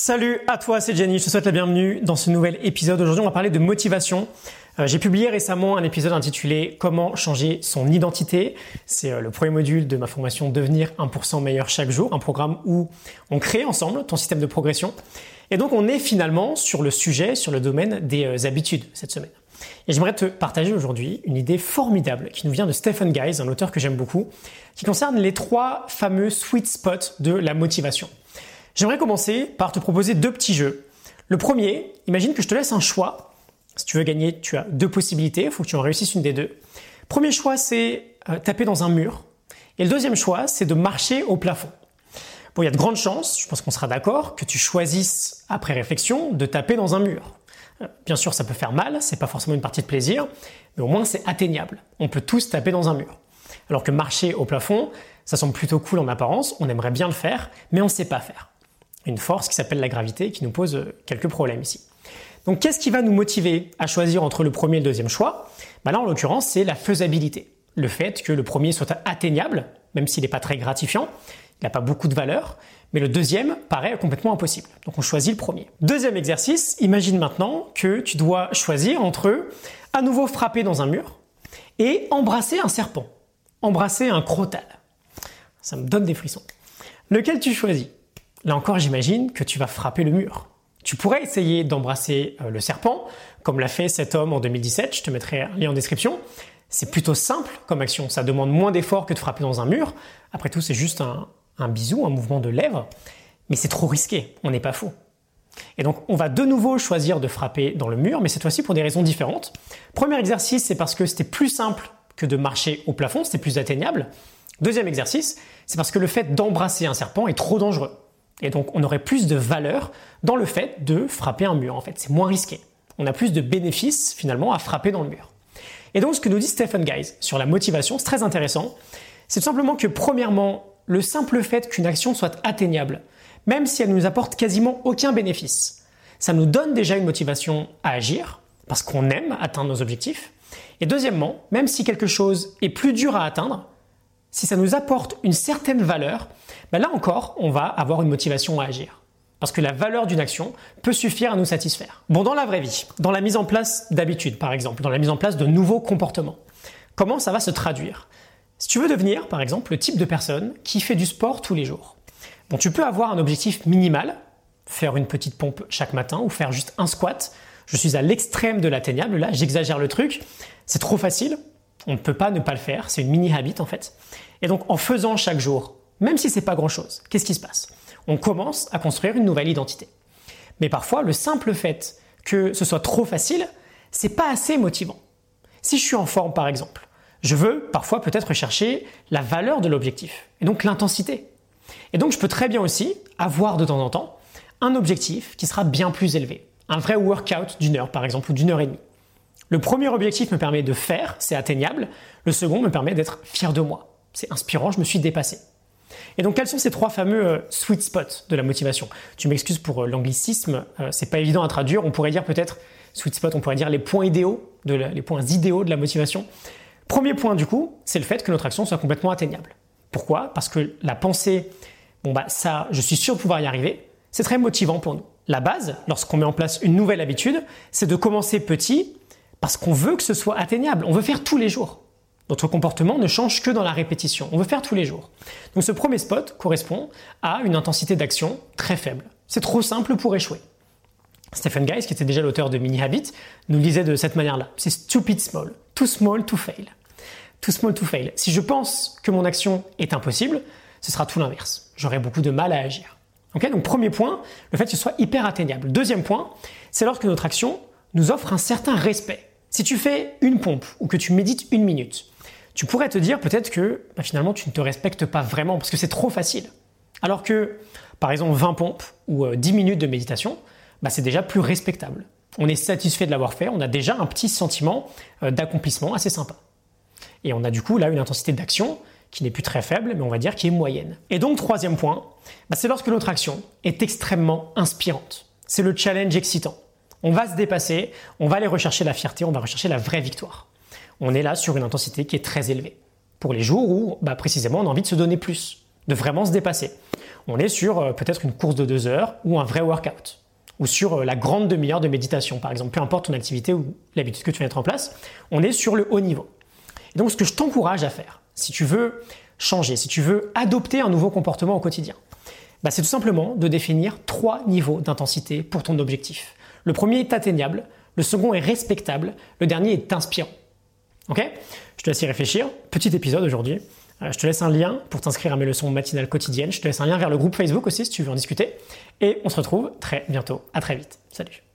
Salut à toi, c'est Jenny, je te souhaite la bienvenue dans ce nouvel épisode. Aujourd'hui, on va parler de motivation. Euh, j'ai publié récemment un épisode intitulé Comment changer son identité. C'est euh, le premier module de ma formation Devenir 1% meilleur chaque jour, un programme où on crée ensemble ton système de progression. Et donc, on est finalement sur le sujet, sur le domaine des euh, habitudes cette semaine. Et j'aimerais te partager aujourd'hui une idée formidable qui nous vient de Stephen Guys, un auteur que j'aime beaucoup, qui concerne les trois fameux sweet spots de la motivation. J'aimerais commencer par te proposer deux petits jeux. Le premier, imagine que je te laisse un choix. Si tu veux gagner, tu as deux possibilités, il faut que tu en réussisses une des deux. Premier choix, c'est euh, taper dans un mur. Et le deuxième choix, c'est de marcher au plafond. Bon, il y a de grandes chances, je pense qu'on sera d'accord, que tu choisisses, après réflexion, de taper dans un mur. Euh, bien sûr, ça peut faire mal, c'est pas forcément une partie de plaisir, mais au moins c'est atteignable. On peut tous taper dans un mur. Alors que marcher au plafond, ça semble plutôt cool en apparence, on aimerait bien le faire, mais on ne sait pas faire une force qui s'appelle la gravité qui nous pose euh, quelques problèmes ici. Donc qu'est-ce qui va nous motiver à choisir entre le premier et le deuxième choix? Bah Là en l'occurrence c'est la faisabilité. Le fait que le premier soit atteignable, même s'il n'est pas très gratifiant, il n'a pas beaucoup de valeur, mais le deuxième paraît complètement impossible. Donc on choisit le premier. Deuxième exercice, imagine maintenant que tu dois choisir entre à nouveau frapper dans un mur et embrasser un serpent, embrasser un crotal. Ça me donne des frissons. Lequel tu choisis? Là encore, j'imagine que tu vas frapper le mur. Tu pourrais essayer d'embrasser euh, le serpent, comme l'a fait cet homme en 2017, je te mettrai un lien en description. C'est plutôt simple comme action, ça demande moins d'efforts que de frapper dans un mur. Après tout, c'est juste un, un bisou, un mouvement de lèvres, mais c'est trop risqué, on n'est pas faux. Et donc on va de nouveau choisir de frapper dans le mur, mais cette fois-ci pour des raisons différentes. Premier exercice, c'est parce que c'était plus simple que de marcher au plafond, c'était plus atteignable. Deuxième exercice, c'est parce que le fait d'embrasser un serpent est trop dangereux. Et donc on aurait plus de valeur dans le fait de frapper un mur en fait, c'est moins risqué. On a plus de bénéfices finalement à frapper dans le mur. Et donc ce que nous dit Stephen Guys sur la motivation, c'est très intéressant. C'est tout simplement que premièrement, le simple fait qu'une action soit atteignable, même si elle ne nous apporte quasiment aucun bénéfice, ça nous donne déjà une motivation à agir, parce qu'on aime atteindre nos objectifs. Et deuxièmement, même si quelque chose est plus dur à atteindre, si ça nous apporte une certaine valeur, ben là encore, on va avoir une motivation à agir. Parce que la valeur d'une action peut suffire à nous satisfaire. Bon, dans la vraie vie, dans la mise en place d'habitudes par exemple, dans la mise en place de nouveaux comportements, comment ça va se traduire? Si tu veux devenir par exemple le type de personne qui fait du sport tous les jours, bon, tu peux avoir un objectif minimal, faire une petite pompe chaque matin ou faire juste un squat. Je suis à l'extrême de l'atteignable, là j'exagère le truc, c'est trop facile, on ne peut pas ne pas le faire, c'est une mini habit en fait. Et donc en faisant chaque jour même si c'est pas grand chose, qu'est-ce qui se passe? On commence à construire une nouvelle identité. Mais parfois, le simple fait que ce soit trop facile, c'est pas assez motivant. Si je suis en forme, par exemple, je veux parfois peut-être chercher la valeur de l'objectif, et donc l'intensité. Et donc je peux très bien aussi avoir de temps en temps un objectif qui sera bien plus élevé. Un vrai workout d'une heure, par exemple, ou d'une heure et demie. Le premier objectif me permet de faire, c'est atteignable. Le second me permet d'être fier de moi. C'est inspirant, je me suis dépassé. Et donc, quels sont ces trois fameux euh, sweet spots de la motivation? Tu m'excuses pour euh, l'anglicisme, euh, c'est pas évident à traduire. On pourrait dire peut-être sweet spot, on pourrait dire les points idéaux, de les points idéaux de la motivation. Premier point du coup, c'est le fait que notre action soit complètement atteignable. Pourquoi? Parce que la pensée, bon bah ça, je suis sûr de pouvoir y arriver, c'est très motivant pour nous. La base, lorsqu'on met en place une nouvelle habitude, c'est de commencer petit parce qu'on veut que ce soit atteignable. On veut faire tous les jours. Notre comportement ne change que dans la répétition. On veut faire tous les jours. Donc ce premier spot correspond à une intensité d'action très faible. C'est trop simple pour échouer. Stephen Guys, qui était déjà l'auteur de Mini Habit, nous disait de cette manière-là. C'est stupid small. Too small to fail. Too small to fail. Si je pense que mon action est impossible, ce sera tout l'inverse. J'aurai beaucoup de mal à agir. Donc premier point, le fait que ce soit hyper atteignable. Deuxième point, c'est lorsque notre action nous offre un certain respect. Si tu fais une pompe ou que tu médites une minute, tu pourrais te dire peut-être que bah, finalement tu ne te respectes pas vraiment parce que c'est trop facile. Alors que, par exemple, 20 pompes ou 10 euh, minutes de méditation, bah, c'est déjà plus respectable. On est satisfait de l'avoir fait, on a déjà un petit sentiment euh, d'accomplissement assez sympa. Et on a du coup là une intensité d'action qui n'est plus très faible, mais on va dire qui est moyenne. Et donc, troisième point, bah, c'est lorsque notre action est extrêmement inspirante. C'est le challenge excitant. On va se dépasser, on va aller rechercher la fierté, on va rechercher la vraie victoire on est là sur une intensité qui est très élevée. Pour les jours où, bah, précisément, on a envie de se donner plus, de vraiment se dépasser. on est sur euh, peut-être une course de deux heures ou un vrai workout ou sur euh, la grande demi-heure de méditation, par exemple, peu importe ton activité ou l'habitude que tu vas mettre en place, on est sur le haut niveau. Et donc, ce que je t'encourage à faire, si tu veux changer, si tu veux adopter un nouveau comportement au quotidien, bah, c'est tout simplement de définir trois niveaux d'intensité pour ton objectif. Le premier est atteignable, le second est respectable, le dernier est inspirant. Ok? Je te laisse y réfléchir. Petit épisode aujourd'hui. Euh, je te laisse un lien pour t'inscrire à mes leçons matinales quotidiennes. Je te laisse un lien vers le groupe Facebook aussi si tu veux en discuter. Et on se retrouve très bientôt. À très vite. Salut.